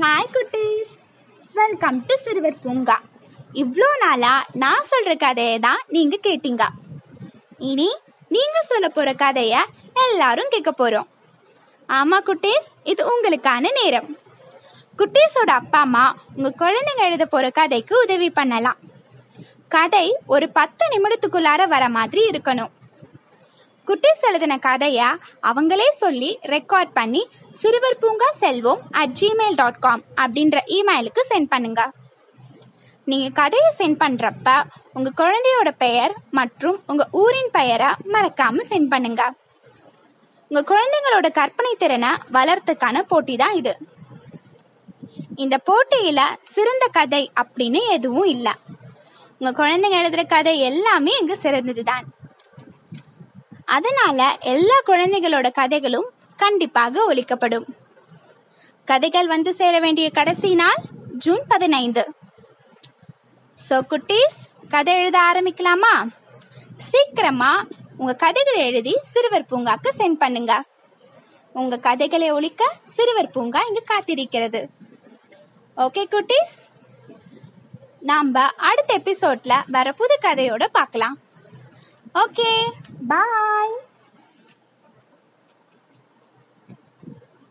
Hi குட்டீஸ். Welcome to சிறுவர் பூங்கா. இவ்வளோ நாளாக நான் சொல்கிற கதையை தான் நீங்கள் கேட்டீங்க. இனி நீங்கள் சொல்ல போகிற கதையை எல்லாரும் கேட்க போகிறோம் ஆமாம் குட்டீஸ் இது உங்களுக்கான நேரம். குட்டீஸோட அப்பா அம்மா உங்கள் குழந்தைங்க எழுத போகிற கதைக்கு உதவி பண்ணலாம். கதை ஒரு பத்து நிமிடத்துக்குள்ளார வர மாதிரி இருக்கணும். குட்டீஸ் எழுதின கதைய? அவங்களே சொல்லி ரெக்கார்ட் பண்ணி சிறுவர் பூங்கா செல்வோம் அட் ஜிமெயில் டாட் காம் அப்படின்ற இமெயிலுக்கு சென்ட் பண்ணுங்க. நீங்க கதையை சென்ட் பண்றப்ப உங்க குழந்தையோட பெயர் மற்றும் உங்க ஊரின் பெயரை மறக்காம சென்ட் பண்ணுங்க. உங்க குழந்தைங்களோட கற்பனை திறனை வளர்த்துக்கான போட்டி தான் இது. இந்த போட்டியில சிறந்த கதை அப்படின்னு எதுவும் இல்லை. உங்க குழந்தைங்க எழுதுற கதை எல்லாமே இங்க சிறந்ததுதான். அதனால எல்லா குழந்தைகளோட கதைகளும் கண்டிப்பாக ஒழிக்கப்படும் கதைகள் வந்து சேர வேண்டிய கடைசி நாள் ஜூன் பதினைந்து. சோ குட்டீஸ் கதை எழுத ஆரம்பிக்கலாமா? சீக்கிரமா உங்க கதைகள் எழுதி சிறுவர் பூங்காக்கு சென்ட் பண்ணுங்க. உங்க கதைகளை ஒழிக்க சிறுவர் பூங்கா இங்க காத்திருக்கிறது. ஓகே குட்டீஸ்? நாம அடுத்த எபிசோட்ல வர புது கதையோட பார்க்கலாம். Okay bye